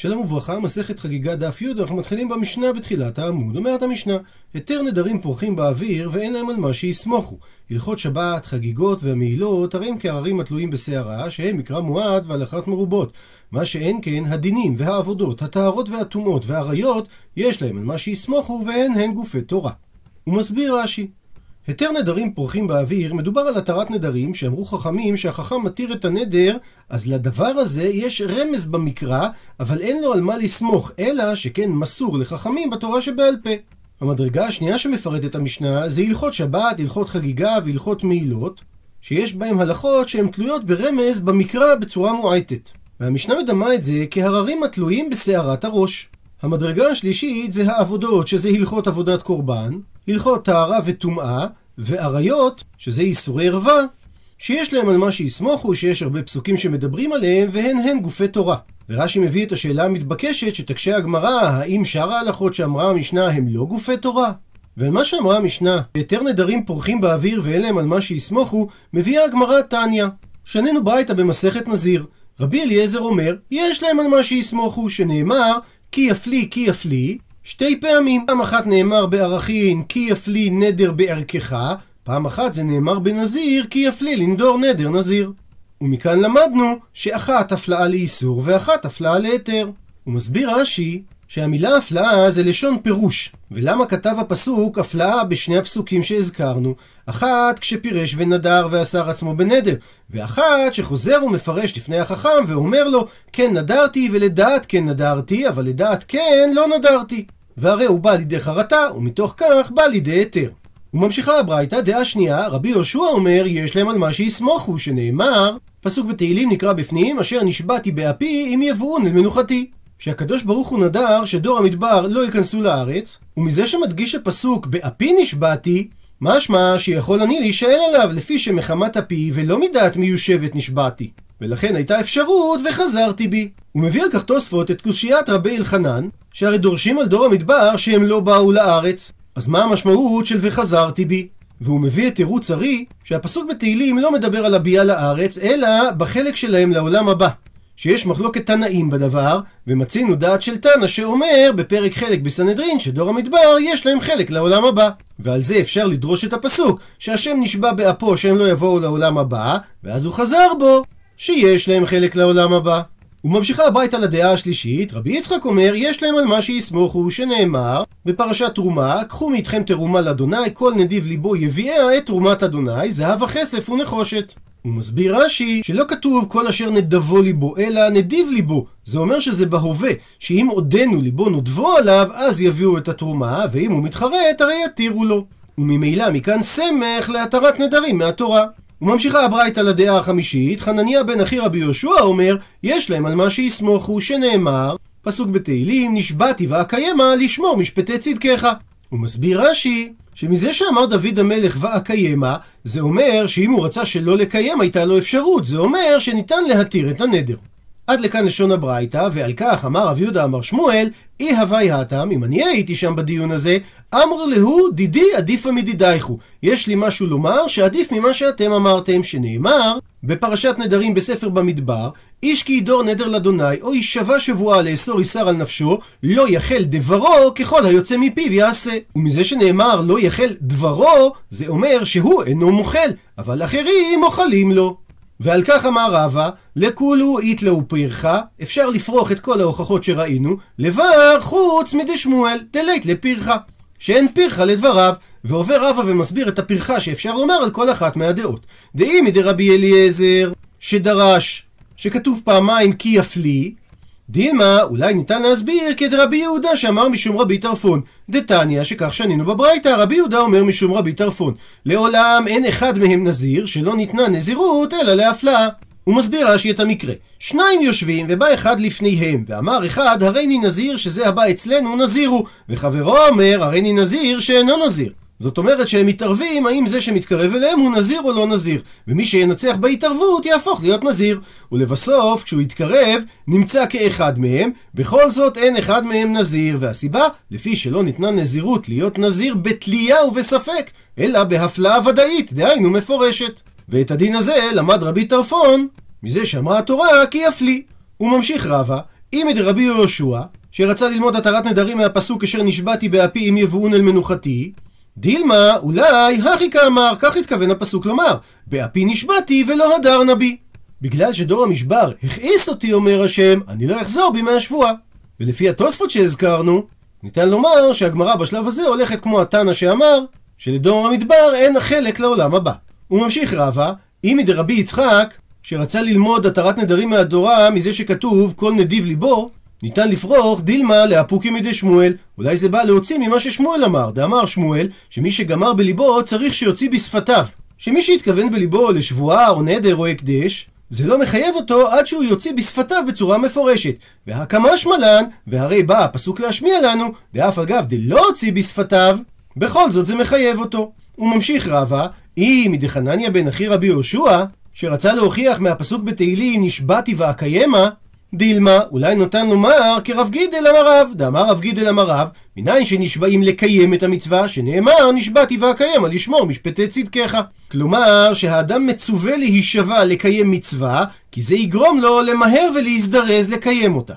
שלום וברכה, מסכת חגיגה דף י', אנחנו מתחילים במשנה בתחילת העמוד. אומרת המשנה, היתר נדרים פורחים באוויר ואין להם על מה שיסמוכו. הלכות שבת, חגיגות והמעילות, הרי הם כהררים התלויים בסערה, שהם מקרא מועד והלכת מרובות. מה שאין כן, הדינים והעבודות, הטהרות והטומאות והעריות, יש להם על מה שיסמוכו והן הן גופי תורה. הוא מסביר רש"י, היתר נדרים פורחים באוויר, מדובר על התרת נדרים שאמרו חכמים שהחכם מתיר את הנדר, אז לדבר הזה יש רמז במקרא, אבל אין לו על מה לסמוך, אלא שכן מסור לחכמים בתורה שבעל פה. המדרגה השנייה שמפרטת המשנה זה הלכות שבת, הלכות חגיגה והלכות מעילות, שיש בהם הלכות שהן תלויות ברמז במקרא בצורה מועטת. והמשנה מדמה את זה כהררים התלויים בסערת הראש. המדרגה השלישית זה העבודות, שזה הלכות עבודת קורבן, הלכות טהרה וטומאה, ועריות, שזה איסורי ערווה, שיש להם על מה שיסמוכו, שיש הרבה פסוקים שמדברים עליהם, והן הן גופי תורה. ורש"י מביא את השאלה המתבקשת שתקשה הגמרא, האם שאר ההלכות שאמרה המשנה הם לא גופי תורה? ומה שאמרה המשנה, היתר נדרים פורחים באוויר ואין להם על מה שיסמוכו, מביאה הגמרא תניא. שננו ברייתא במסכת נזיר. רבי אליעזר אומר, יש להם על מה שיסמוכו, שנאמר, כי יפלי כי יפלי, שתי פעמים. פעם אחת נאמר בערכין כי יפלי נדר בערכך, פעם אחת זה נאמר בנזיר כי יפלי לנדור נדר נזיר. ומכאן למדנו שאחת הפלאה לאיסור ואחת הפלאה להיתר. הוא מסביר רש"י שהמילה הפלאה זה לשון פירוש. ולמה כתב הפסוק הפלאה בשני הפסוקים שהזכרנו? אחת כשפירש ונדר ואסר עצמו בנדר, ואחת שחוזר ומפרש לפני החכם ואומר לו כן נדרתי ולדעת כן נדרתי, אבל לדעת כן לא נדרתי. והרי הוא בא לידי חרטה, ומתוך כך בא לידי היתר. וממשיכה הברייתא, דעה שנייה, רבי יהושע אומר, יש להם על מה שיסמוכו, שנאמר, פסוק בתהילים נקרא בפנים, אשר נשבעתי באפי אם יבואון אל מנוחתי. שהקדוש ברוך הוא נדר שדור המדבר לא ייכנסו לארץ, ומזה שמדגיש הפסוק באפי נשבעתי, משמע שיכול אני להישאל עליו לפי שמחמת אפי ולא מדעת מיושבת נשבעתי. ולכן הייתה אפשרות וחזרתי בי. הוא מביא על כך תוספות את קושיית רבי אלחנן, שהרי דורשים על דור המדבר שהם לא באו לארץ. אז מה המשמעות של וחזרתי בי? והוא מביא את תירוץ ארי, שהפסוק בתהילים לא מדבר על הביאה לארץ, אלא בחלק שלהם לעולם הבא. שיש מחלוקת תנאים בדבר, ומצינו דעת של תנא שאומר בפרק חלק בסנהדרין שדור המדבר יש להם חלק לעולם הבא. ועל זה אפשר לדרוש את הפסוק, שהשם נשבע באפו שהם לא יבואו לעולם הבא, ואז הוא חזר בו, שיש להם חלק לעולם הבא. וממשיכה הביתה לדעה השלישית, רבי יצחק אומר, יש להם על מה שיסמוכו, שנאמר בפרשת תרומה, קחו מאיתכם תרומה לאדוני, כל נדיב ליבו יביאה את תרומת אדוני, זהב הכסף ונחושת. הוא מסביר רש"י שלא כתוב כל אשר נדבו ליבו, אלא נדיב ליבו. זה אומר שזה בהווה, שאם עודנו ליבו נודבו עליו, אז יביאו את התרומה, ואם הוא מתחרט, הרי יתירו לו. וממילא מכאן סמך להתרת נדרים מהתורה. וממשיכה הברייתא לדעה החמישית, חנניה בן אחי רבי יהושע אומר, יש להם על מה שיסמוכו, שנאמר, פסוק בתהילים, נשבעתי ואקיימה לשמור משפטי צדקך. הוא מסביר רש"י, שמזה שאמר דוד המלך ואקיימה, זה אומר שאם הוא רצה שלא לקיים הייתה לו אפשרות, זה אומר שניתן להתיר את הנדר. עד לכאן לשון הברייתא, ועל כך אמר רב יהודה אמר שמואל, אי הווי הטם, אם אני הייתי שם בדיון הזה, אמר להו דידי עדיפה מדידייכו. יש לי משהו לומר שעדיף ממה שאתם אמרתם, שנאמר בפרשת נדרים בספר במדבר, איש כי ידור נדר לאדוני, או יישבע שבועה לאסור איסר על נפשו, לא יחל דברו ככל היוצא מפיו יעשה. ומזה שנאמר לא יחל דברו, זה אומר שהוא אינו מוחל, אבל אחרים מוחלים לו. ועל כך אמר רבא, לכולו איתלאו פרחה, אפשר לפרוח את כל ההוכחות שראינו, לבר חוץ מדשמואל, דלית לפרחה. שאין פרחה לדבריו, ועובר רבא ומסביר את הפרחה שאפשר לומר על כל אחת מהדעות. דאי מדרבי אליעזר, שדרש, שכתוב פעמיים כי יפלי, דילמה, אולי ניתן להסביר כדרבי יהודה שאמר משום רבי טרפון. דתניא, שכך שנינו בברייתא, רבי יהודה אומר משום רבי טרפון. לעולם אין אחד מהם נזיר, שלא ניתנה נזירות, אלא להפלאה. הוא מסביר רש"י את המקרה. שניים יושבים, ובא אחד לפניהם, ואמר אחד, הריני נזיר שזה הבא אצלנו נזירו, וחברו אומר, הריני נזיר שאינו נזיר. זאת אומרת שהם מתערבים האם זה שמתקרב אליהם הוא נזיר או לא נזיר, ומי שינצח בהתערבות יהפוך להיות נזיר. ולבסוף, כשהוא יתקרב, נמצא כאחד מהם, בכל זאת אין אחד מהם נזיר, והסיבה, לפי שלא ניתנה נזירות להיות נזיר בתלייה ובספק, אלא בהפלאה ודאית, דהיינו מפורשת. ואת הדין הזה למד רבי טרפון, מזה שאמרה התורה כי יפלי. הוא ממשיך רבה, אם דרבי יהושע, שרצה ללמוד התרת נדרים מהפסוק אשר נשבעתי באפי אם יבואון אל מנוחתי, דילמה, אולי, הכי כאמר, כך התכוון הפסוק לומר, באפי נשבעתי ולא הדר נבי. בגלל שדור המשבר הכעיס אותי, אומר השם, אני לא אחזור בי מהשבועה. ולפי התוספות שהזכרנו, ניתן לומר שהגמרא בשלב הזה הולכת כמו התנא שאמר, שלדור המדבר אין חלק לעולם הבא. הוא ממשיך רבה, אם מדרבי יצחק, שרצה ללמוד התרת נדרים מהתורה מזה שכתוב כל נדיב ליבו, ניתן לפרוח דילמה לאפוקי מדי שמואל. אולי זה בא להוציא ממה ששמואל אמר. דאמר שמואל, שמי שגמר בליבו צריך שיוציא בשפתיו. שמי שהתכוון בליבו לשבועה או נדר או הקדש, זה לא מחייב אותו עד שהוא יוציא בשפתיו בצורה מפורשת. והקמה שמלן, והרי בא הפסוק להשמיע לנו, ואף אגב דלא הוציא בשפתיו, בכל זאת זה מחייב אותו. הוא ממשיך רבה, אם מדחנניה בן אחי רבי יהושע, שרצה להוכיח מהפסוק בתהילים נשבעתי ואקיימה, דילמה, אולי נותן לומר כרב גידל אמר רב, דאמר רב גידל אמר רב, מניין שנשבעים לקיים את המצווה, שנאמר נשבעתי ואקיימה לשמור משפטי צדקך. כלומר שהאדם מצווה להישבע לקיים מצווה, כי זה יגרום לו למהר ולהזדרז לקיים אותה.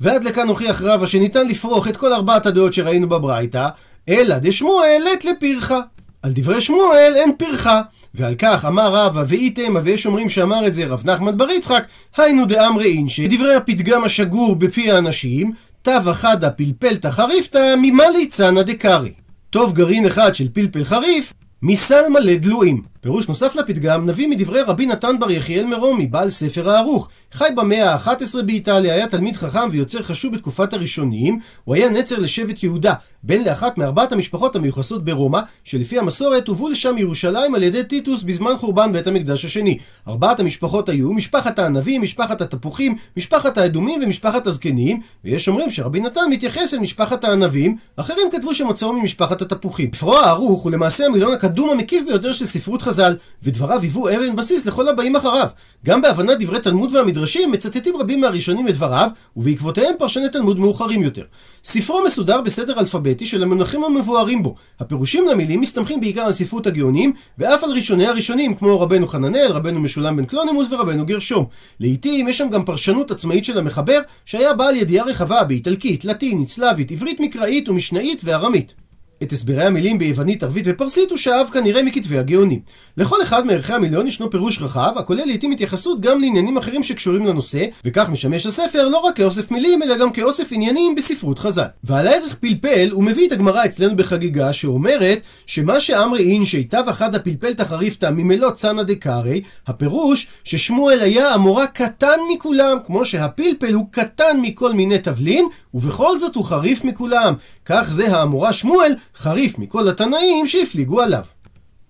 ועד לכאן הוכיח רבא שניתן לפרוח את כל ארבעת הדעות שראינו בברייתא, אלא דשמואל לית לפרחה. על דברי שמואל אין פרחה. ועל כך אמר רבא ואיתמה, ויש אומרים שאמר את זה רב נחמן בר יצחק, היינו דאמרי אינשי, דברי הפתגם השגור בפי האנשים, תו אחדה פלפלתא חריפתא, ממלי צנא דקרי. טוב גרעין אחד של פלפל חריף, מסל מלא דלויים. פירוש נוסף לפתגם נביא מדברי רבי נתן בר יחיאל מרומי, בעל ספר הערוך. חי במאה ה-11 באיטליה, היה תלמיד חכם ויוצר חשוב בתקופת הראשונים, הוא היה נצר לשבט יהודה, בן לאחת מארבעת המשפחות המיוחסות ברומא, שלפי המסורת הובאו לשם ירושלים על ידי טיטוס בזמן חורבן בית המקדש השני. ארבעת המשפחות היו משפחת הענבים, משפחת התפוחים, משפחת האדומים ומשפחת הזקנים, ויש אומרים שרבי נתן מתייחס אל משפחת הענבים, אחרים כתבו שמוצאו ממשפחת התפוחים. ספרו הערוך הוא למעשה המילון הקדום המקיף ביותר של ספרות חז"ל, ודבריו היוו אבן בסיס לכל הבאים אחריו. גם בהבנת דברי תלמוד והמדרשים מצטטים רבים מהראשונים את דבריו, ובעקבותיהם פרשני תלמוד מאוחרים יותר. ספרו מסודר בסדר אלפביתי של המונחים המבוארים בו. הפירושים למילים מסתמכים בעיקר על ספרות הגאונים, ואף על ראשוני הראשונים, כמו רבנו חננאל, רבנו משולם בן קלונימוס ורבנו גרשום. לעיתים יש שם גם פרשנות עצמאית של המחבר, שהיה בעל ידיעה רחבה באיטלקית, לטינית, סלאבית, עברית מקראית ומשנאית וארמית. את הסברי המילים ביוונית, ערבית ופרסית הוא שאב כנראה מכתבי הגאונים. לכל אחד מערכי המיליון ישנו פירוש רחב, הכולל לעיתים התייחסות גם לעניינים אחרים שקשורים לנושא, וכך משמש הספר לא רק כאוסף מילים, אלא גם כאוסף עניינים בספרות חז"ל. ועל הערך פלפל, הוא מביא את הגמרא אצלנו בחגיגה, שאומרת שמה שאמרי אין שיטב אחד הפלפל תחריפתא ממלוא צנא דקארי, הפירוש ששמואל היה המורה קטן מכולם, כמו שהפלפל הוא קטן מכל מיני תבלין, ובכל זאת הוא חריף מכולם. כך זה האמורה שמואל חריף מכל התנאים שהפליגו עליו.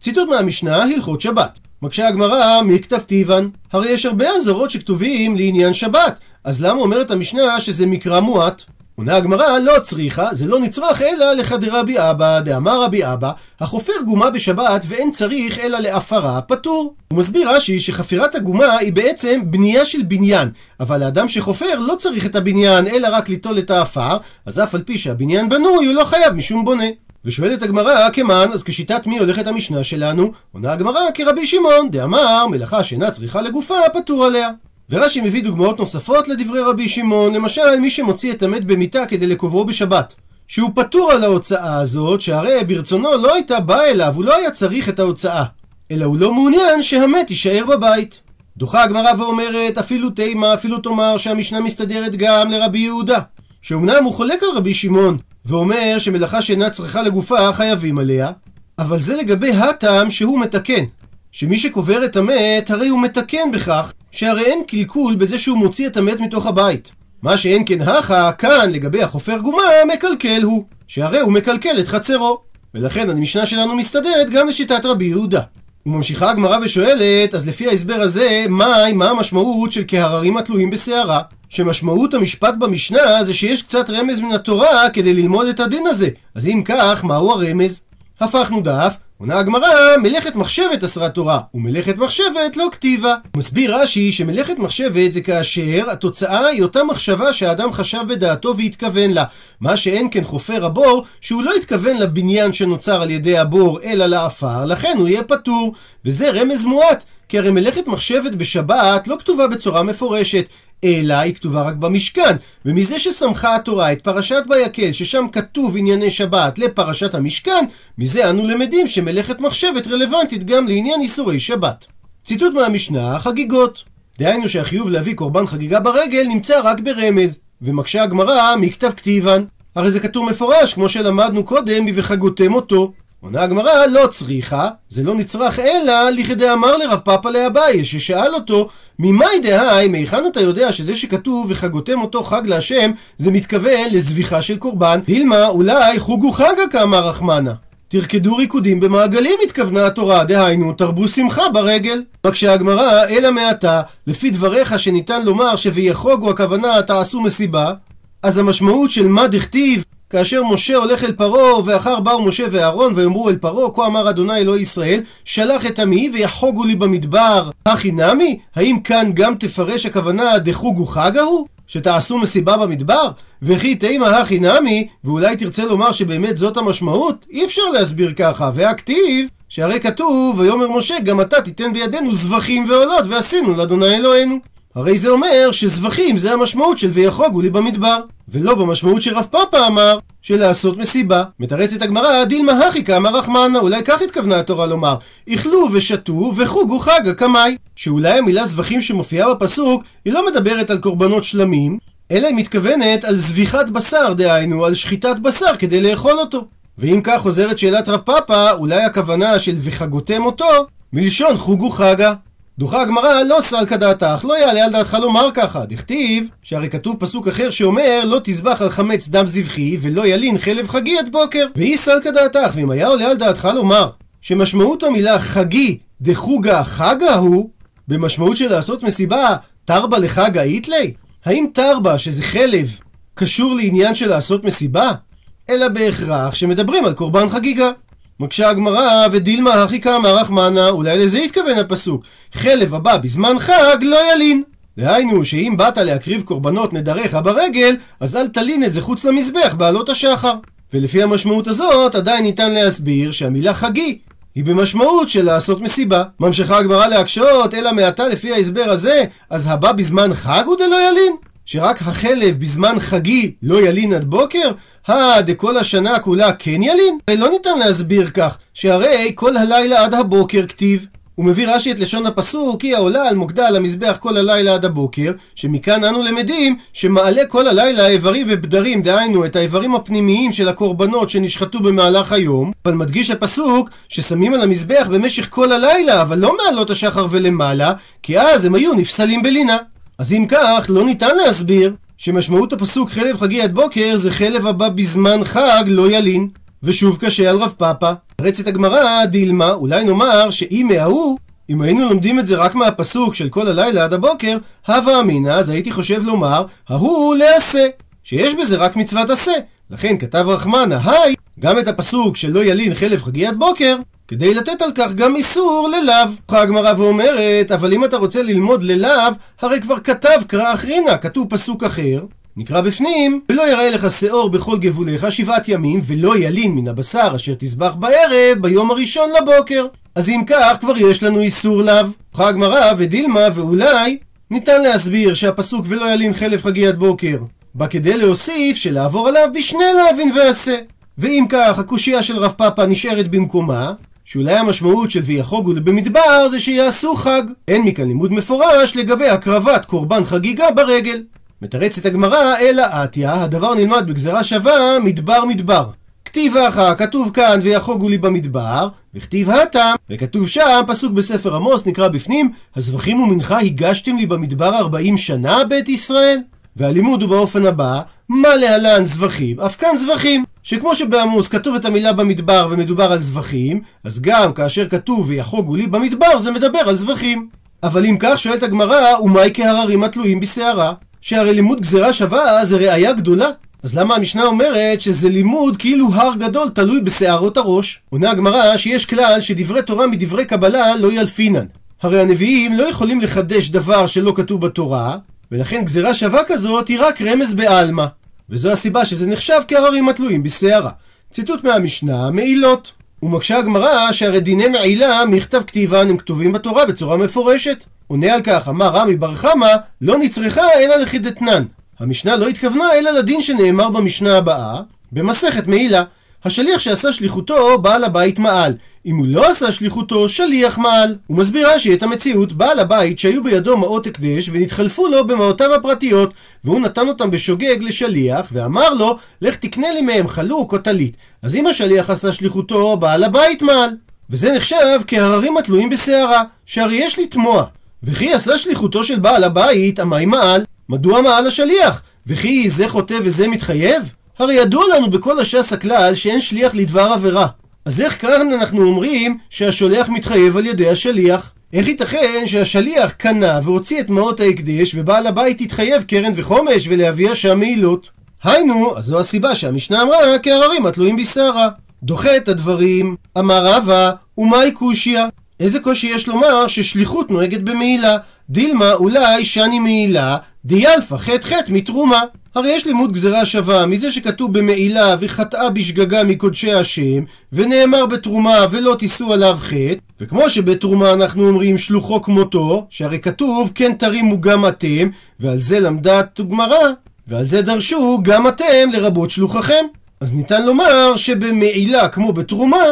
ציטוט מהמשנה, הלכות שבת. מקשה הגמרא, מי כתב טיבן? הרי יש הרבה אזהרות שכתובים לעניין שבת, אז למה אומרת המשנה שזה מקרא מועט? עונה הגמרא, לא צריכה, זה לא נצרך אלא לחדי רבי אבא, דאמר רבי אבא, החופר גומה בשבת ואין צריך אלא להפרה, פטור. הוא מסביר רש"י שחפירת הגומה היא בעצם בנייה של בניין, אבל האדם שחופר לא צריך את הבניין אלא רק ליטול את האפר, אז אף על פי שהבניין בנוי הוא לא חייב משום בונה. ושואלת הגמרא, כמן, אז כשיטת מי הולכת המשנה שלנו? עונה הגמרא כרבי שמעון, דאמר, מלאכה שאינה צריכה לגופה, פטור עליה. ורש"י מביא דוגמאות נוספות לדברי רבי שמעון, למשל מי שמוציא את המת במיטה כדי לקוברו בשבת. שהוא פטור על ההוצאה הזאת, שהרי ברצונו לא הייתה באה אליו, הוא לא היה צריך את ההוצאה. אלא הוא לא מעוניין שהמת יישאר בבית. דוחה הגמרא ואומרת, אפילו תימה, אפילו תאמר שהמשנה מסתדרת גם לרבי יהודה. שאומנם הוא חולק על רבי שמעון, ואומר שמלאכה שאינה צריכה לגופה חייבים עליה, אבל זה לגבי הטעם שהוא מתקן. שמי שקובר את המת, הרי הוא מתקן בכך, שהרי אין קלקול בזה שהוא מוציא את המת מתוך הבית. מה שאין כן הכה, כאן לגבי החופר גומה, מקלקל הוא, שהרי הוא מקלקל את חצרו. ולכן המשנה שלנו מסתדרת גם לשיטת רבי יהודה. וממשיכה הגמרא ושואלת, אז לפי ההסבר הזה, מהי, מה המשמעות של כהררים התלויים בסערה? שמשמעות המשפט במשנה זה שיש קצת רמז מן התורה כדי ללמוד את הדין הזה. אז אם כך, מהו הרמז? הפכנו דף, עונה הגמרא, מלאכת מחשבת אסרה תורה, ומלאכת מחשבת לא כתיבה. מסביר רש"י שמלאכת מחשבת זה כאשר התוצאה היא אותה מחשבה שהאדם חשב בדעתו והתכוון לה. מה שאין כן חופר הבור, שהוא לא התכוון לבניין שנוצר על ידי הבור, אלא לעפר, לכן הוא יהיה פטור. וזה רמז מועט. כי הרי מלאכת מחשבת בשבת לא כתובה בצורה מפורשת, אלא היא כתובה רק במשכן. ומזה שסמכה התורה את פרשת ויקל, ששם כתוב ענייני שבת לפרשת המשכן, מזה אנו למדים שמלאכת מחשבת רלוונטית גם לעניין איסורי שבת. ציטוט מהמשנה, חגיגות. דהיינו שהחיוב להביא קורבן חגיגה ברגל נמצא רק ברמז, ומקשה הגמרא מכתב כתיבן. הרי זה כתוב מפורש, כמו שלמדנו קודם, וחגותם אותו. עונה הגמרא, לא צריכה, זה לא נצרך אלא לכדי אמר לרב פאפא לאביי, ששאל אותו, ממאי דהי, מהיכן אתה יודע שזה שכתוב וחגותם אותו חג להשם, זה מתכוון לזביחה של קורבן? דילמה, אולי חוגו חגה כאמר רחמנה. תרקדו ריקודים במעגלים התכוונה התורה, דהיינו תרבו שמחה ברגל. מקשה הגמרא, אלא מעתה, לפי דבריך שניתן לומר ש"ויחוגו" הכוונה תעשו מסיבה, אז המשמעות של מה דכתיב כאשר משה הולך אל פרעה, ואחר באו משה ואהרון, ויאמרו אל פרעה, כה אמר אדוני אלוהי ישראל, שלח את עמי ויחוגו לי במדבר. הכי נמי? האם כאן גם תפרש הכוונה דחוגו חגה הוא? שתעשו מסיבה במדבר? וכי תימא הכי נמי, ואולי תרצה לומר שבאמת זאת המשמעות? אי אפשר להסביר ככה, והכתיב, שהרי כתוב, ויאמר משה, גם אתה תיתן בידינו זבחים ועולות, ועשינו לאדוני אלוהינו. הרי זה אומר שזבחים זה המשמעות של ויחוגו לי במדבר, ולא במשמעות שרב פאפא אמר, של לעשות מסיבה. מתרצת הגמרא, דילמה הכי כאמר רחמנה, אולי כך התכוונה התורה לומר, איכלו ושתו וחוגו חגה קמאי. שאולי המילה זבחים שמופיעה בפסוק, היא לא מדברת על קורבנות שלמים, אלא היא מתכוונת על זביחת בשר, דהיינו, על שחיטת בשר כדי לאכול אותו. ואם כך חוזרת שאלת רב פאפא, אולי הכוונה של וחגותם אותו, מלשון חוגו חגה. דוחה הגמרא לא סלקא דעתך, לא יעלה על דעתך לומר ככה. דכתיב, שהרי כתוב פסוק אחר שאומר לא תזבח על חמץ דם זבחי ולא ילין חלב חגי עד בוקר. והיא סלקא דעתך, ואם היה עולה על דעתך לומר שמשמעות המילה חגי דחוגה חגה הוא, במשמעות של לעשות מסיבה תרבה לחגה איתלי? האם תרבה, שזה חלב, קשור לעניין של לעשות מסיבה? אלא בהכרח שמדברים על קורבן חגיגה. מקשה הגמרא, ודילמה הכי קמא רחמנה, אולי לזה התכוון הפסוק. חלב הבא בזמן חג לא ילין. דהיינו, שאם באת להקריב קורבנות נדריך ברגל, אז אל תלין את זה חוץ למזבח בעלות השחר. ולפי המשמעות הזאת, עדיין ניתן להסביר שהמילה חגי היא במשמעות של לעשות מסיבה. ממשיכה הגמרא להקשות, אלא מעתה לפי ההסבר הזה, אז הבא בזמן חג הוא דלא ילין? שרק החלב בזמן חגי לא ילין עד בוקר? הא דכל השנה כולה כן ילין? הרי לא ניתן להסביר כך, שהרי כל הלילה עד הבוקר כתיב. הוא מביא רש"י את לשון הפסוק, היא העולה על מוקדה על המזבח כל הלילה עד הבוקר, שמכאן אנו למדים שמעלה כל הלילה איברים ובדרים, דהיינו את האיברים הפנימיים של הקורבנות שנשחטו במהלך היום, אבל מדגיש הפסוק ששמים על המזבח במשך כל הלילה, אבל לא מעלות השחר ולמעלה, כי אז הם היו נפסלים בלינה. אז אם כך, לא ניתן להסביר שמשמעות הפסוק חלב חגי עד בוקר זה חלב הבא בזמן חג לא ילין. ושוב קשה על רב פאפא. רצת הגמרא דילמה, אולי נאמר שאם מההוא, אם היינו לומדים את זה רק מהפסוק של כל הלילה עד הבוקר, הווה אמינא, אז הייתי חושב לומר, ההוא לעשה, שיש בזה רק מצוות עשה. לכן כתב רחמנה, היי, גם את הפסוק של לא ילין חלב חגי עד בוקר, כדי לתת על כך גם איסור ללאו. הולכה הגמרא ואומרת, אבל אם אתה רוצה ללמוד ללאו, הרי כבר כתב קרא אחרינה, כתוב פסוק אחר. נקרא בפנים, ולא יראה לך שאור בכל גבוליך שבעת ימים, ולא ילין מן הבשר אשר תזבח בערב ביום הראשון לבוקר. אז אם כך, כבר יש לנו איסור לאו. הולכה הגמרא ודילמה, ואולי ניתן להסביר שהפסוק ולא ילין חלף חגי עד בוקר בא כדי להוסיף שלעבור עליו בשני להבין ועשה. ואם כך, הקושייה של רב פאפא נשארת במקומה, שאולי המשמעות של ויחוגו במדבר זה שיעשו חג. אין מכאן לימוד מפורש לגבי הקרבת קורבן חגיגה ברגל. מתרצת הגמרא, אלא עטיה, הדבר נלמד בגזרה שווה, מדבר מדבר. כתיב אחא, כתוב כאן ויחוגו לי במדבר, וכתיב הטם, וכתוב שם, פסוק בספר עמוס נקרא בפנים, הזבחים ומנחה הגשתם לי במדבר ארבעים שנה בית ישראל? והלימוד הוא באופן הבא, מה להלן זבחים? אף כאן זבחים. שכמו שבעמוס כתוב את המילה במדבר ומדובר על זבחים, אז גם כאשר כתוב ויחוגו לי במדבר זה מדבר על זבחים. אבל אם כך שואלת הגמרא, ומהי כהררים התלויים בשערה? שהרי לימוד גזירה שווה זה ראייה גדולה. אז למה המשנה אומרת שזה לימוד כאילו הר גדול תלוי בשערות הראש? עונה הגמרא שיש כלל שדברי תורה מדברי קבלה לא ילפינן. הרי הנביאים לא יכולים לחדש דבר שלא כתוב בתורה, ולכן גזירה שווה כזאת היא רק רמז בעלמא. וזו הסיבה שזה נחשב כהררים התלויים בשערה. ציטוט מהמשנה, מעילות. ומקשה הגמרא שהרי דיני מעילה מכתב כתיבן הם כתובים בתורה בצורה מפורשת. עונה על כך, אמר רמי בר חמא, לא נצרכה אלא לחידתנן. המשנה לא התכוונה אלא לדין שנאמר במשנה הבאה, במסכת מעילה. השליח שעשה שליחותו, בעל הבית מעל. אם הוא לא עשה שליחותו, שליח מעל. הוא מסביר רש"י את המציאות, בעל הבית שהיו בידו מעות הקדש ונתחלפו לו במעותיו הפרטיות, והוא נתן אותם בשוגג לשליח, ואמר לו, לך תקנה לי מהם חלוק או טלית. אז אם השליח עשה שליחותו, בעל הבית מעל. וזה נחשב כהררים התלויים בסערה, שהרי יש לתמוע. וכי עשה שליחותו של בעל הבית, עמי מעל, מדוע מעל השליח? וכי זה חוטא וזה מתחייב? הרי ידוע לנו בכל הש"ס הכלל שאין שליח לדבר עבירה. אז איך כאן אנחנו אומרים שהשולח מתחייב על ידי השליח? איך ייתכן שהשליח קנה והוציא את מעות ההקדש ובעל הבית התחייב קרן וחומש ולהביא שם מעילות? היינו, אז זו הסיבה שהמשנה אמרה כהררים התלויים בשערה. דוחה את הדברים, אמר רבא, ומאי קושיא? איזה קושי יש לומר ששליחות נוהגת במעילה? דילמה אולי שאני מעילה, דיאלפא חטא מתרומה. הרי יש לימוד גזירה שווה מזה שכתוב במעילה וחטאה בשגגה מקודשי השם ונאמר בתרומה ולא תישאו עליו חטא וכמו שבתרומה אנחנו אומרים שלוחו כמותו שהרי כתוב כן תרימו גם אתם ועל זה למדה גמרא ועל זה דרשו גם אתם לרבות שלוחכם אז ניתן לומר שבמעילה כמו בתרומה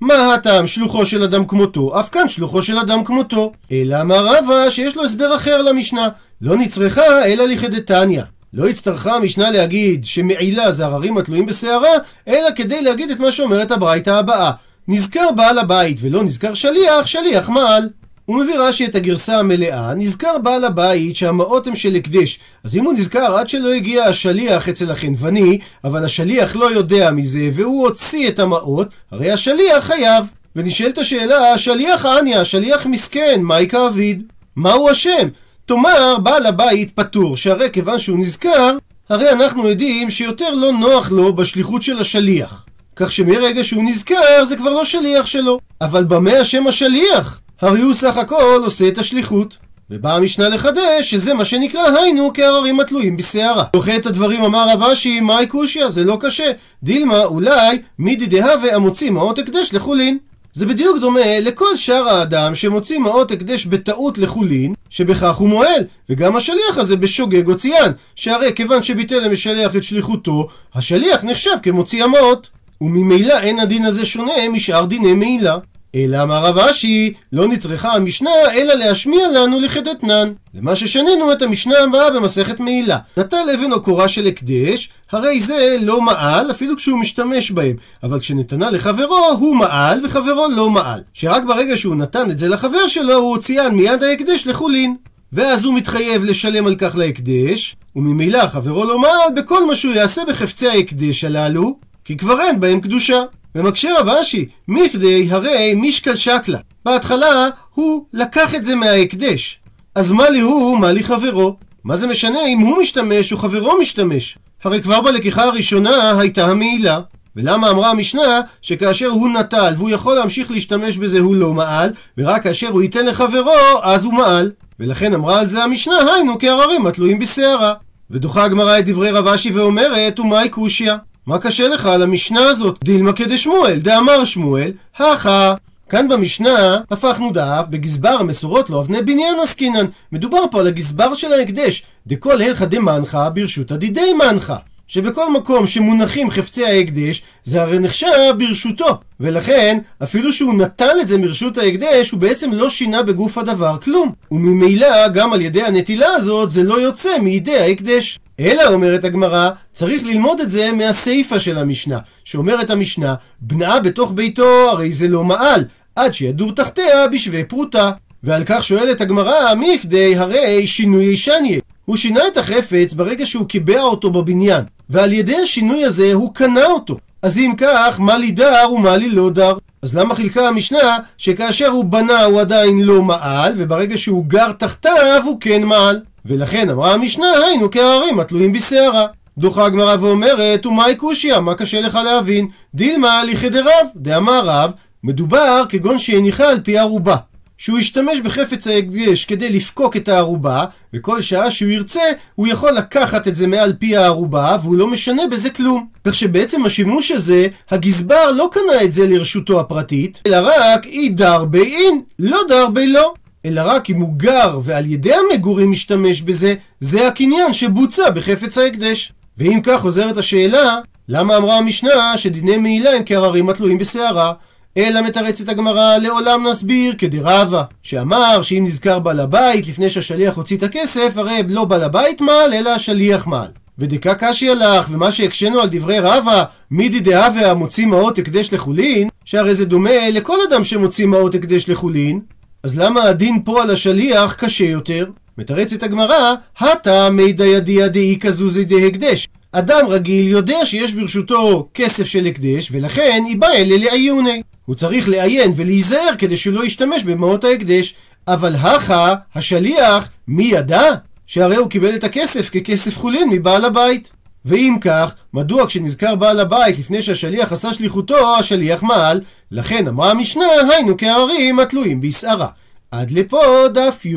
מה הטעם שלוחו של אדם כמותו? אף כאן שלוחו של אדם כמותו. אלא אמר רבא שיש לו הסבר אחר למשנה. לא נצרכה אלא לכדתניא. לא הצטרכה המשנה להגיד שמעילה זה הררים התלויים בסערה, אלא כדי להגיד את מה שאומרת הברייתא הבאה. נזכר בעל הבית ולא נזכר שליח, שליח מעל. הוא מביא רש"י את הגרסה המלאה, נזכר בעל הבית שהמעות הם של הקדש. אז אם הוא נזכר עד שלא הגיע השליח אצל החנווני, אבל השליח לא יודע מזה, והוא הוציא את המעות, הרי השליח חייב. ונשאלת השאלה, השליח עניה, השליח מסכן, מהי כאביד? מה הוא אשם? תאמר, בעל הבית פטור, שהרי כיוון שהוא נזכר, הרי אנחנו יודעים שיותר לא נוח לו בשליחות של השליח. כך שמרגע שהוא נזכר, זה כבר לא שליח שלו. אבל במה אשם השליח? הרי הוא סך הכל עושה את השליחות. ובאה המשנה לחדש שזה מה שנקרא היינו כהררים התלויים בסערה. דוחה את הדברים אמר רב אשי, מאי קושיא, זה לא קשה. דילמה אולי מידי דהווה המוציא מעות הקדש לחולין. זה בדיוק דומה לכל שאר האדם שמוציא מעות הקדש בטעות לחולין, שבכך הוא מועל, וגם השליח הזה בשוגג הוציאן, שהרי כיוון שביטל למשלח את שליחותו, השליח נחשב כמוציא המעות. וממילא אין הדין הזה שונה משאר דיני מעילה. אלא אמר רב אשי, לא נצרכה המשנה, אלא להשמיע לנו לכדתנן. למה ששנינו את המשנה הבאה במסכת מעילה. נטל אבן או קורה של הקדש, הרי זה לא מעל, אפילו כשהוא משתמש בהם. אבל כשנתנה לחברו, הוא מעל, וחברו לא מעל. שרק ברגע שהוא נתן את זה לחבר שלו, הוא הוציאן מיד ההקדש לחולין. ואז הוא מתחייב לשלם על כך להקדש, וממילא חברו לא מעל בכל מה שהוא יעשה בחפצי ההקדש הללו, כי כבר אין בהם קדושה. ומקשה רב אשי, מכדי הרי מישקל שקלה. בהתחלה הוא לקח את זה מההקדש. אז מה לי הוא, מה לי חברו? מה זה משנה אם הוא משתמש או חברו משתמש? הרי כבר בלקיחה הראשונה הייתה המעילה. ולמה אמרה המשנה שכאשר הוא נטל והוא יכול להמשיך להשתמש בזה הוא לא מעל, ורק כאשר הוא ייתן לחברו אז הוא מעל. ולכן אמרה על זה המשנה, היינו כהררים התלויים בסערה. ודוחה הגמרא את דברי רב אשי ואומרת, ומאי קושיא? מה קשה לך על המשנה הזאת? דילמה כדשמואל, דאמר שמואל, הכה. כאן במשנה הפכנו דף בגזבר המסורות לו אבני בניין עסקינן. מדובר פה על הגזבר של ההקדש. דכל הלכה דמנחה ברשות הדידי מנחה. שבכל מקום שמונחים חפצי ההקדש, זה הרי נחשב ברשותו. ולכן, אפילו שהוא נטל את זה מרשות ההקדש, הוא בעצם לא שינה בגוף הדבר כלום. וממילא, גם על ידי הנטילה הזאת, זה לא יוצא מידי ההקדש. אלא, אומרת הגמרא, צריך ללמוד את זה מהסיפא של המשנה, שאומרת המשנה, בנה בתוך ביתו, הרי זה לא מעל, עד שידור תחתיה בשווה פרוטה. ועל כך שואלת הגמרא, מי כדי הרי שינוי ישניה. הוא שינה את החפץ ברגע שהוא קיבע אותו בבניין, ועל ידי השינוי הזה הוא קנה אותו. אז אם כך, מה לי דר ומה לי לא דר? אז למה חילקה המשנה שכאשר הוא בנה הוא עדיין לא מעל, וברגע שהוא גר תחתיו הוא כן מעל? ולכן אמרה המשנה, היינו כהרים התלויים בסערה. דוחה הגמרא ואומרת, ומאי קושיא, מה קשה לך להבין? דילמה לכדרב, דאמר רב, מדובר כגון שהניחה על פי ערובה. שהוא ישתמש בחפץ ההקדש כדי לפקוק את הערובה, וכל שעה שהוא ירצה, הוא יכול לקחת את זה מעל פי הערובה, והוא לא משנה בזה כלום. כך שבעצם השימוש הזה, הגזבר לא קנה את זה לרשותו הפרטית, אלא רק אי דר בי אין, לא דר בי לא. אלא רק אם הוא גר ועל ידי המגורים משתמש בזה, זה הקניין שבוצע בחפץ ההקדש. ואם כך חוזרת השאלה, למה אמרה המשנה שדיני מעילה הם כהררים התלויים בסערה? אלא מתרצת הגמרא לעולם נסביר כדרבה, שאמר שאם נזכר בעל הבית לפני שהשליח הוציא את הכסף, הרי לא בעל הבית מעל, אלא השליח מעל. ודקה קשי הלך, ומה שהקשינו על דברי רבא, מידי דהווה המוציא מעות הקדש לחולין, שהרי זה דומה לכל אדם שמוציא מעות הקדש לחולין, אז למה הדין פה על השליח קשה יותר? מתרצת הגמרא, הטה מידא ידיע דאי כזוזי דהקדש. אדם רגיל יודע שיש ברשותו כסף של הקדש, ולכן היא באה אלה לעיוני. הוא צריך לעיין ולהיזהר כדי שלא ישתמש במעות ההקדש. אבל הכה, השליח, מי ידע? שהרי הוא קיבל את הכסף ככסף חולין מבעל הבית. ואם כך, מדוע כשנזכר בעל הבית לפני שהשליח עשה שליחותו, השליח מעל? לכן אמרה המשנה, היינו כהרים התלויים בשערה. עד לפה דף י'.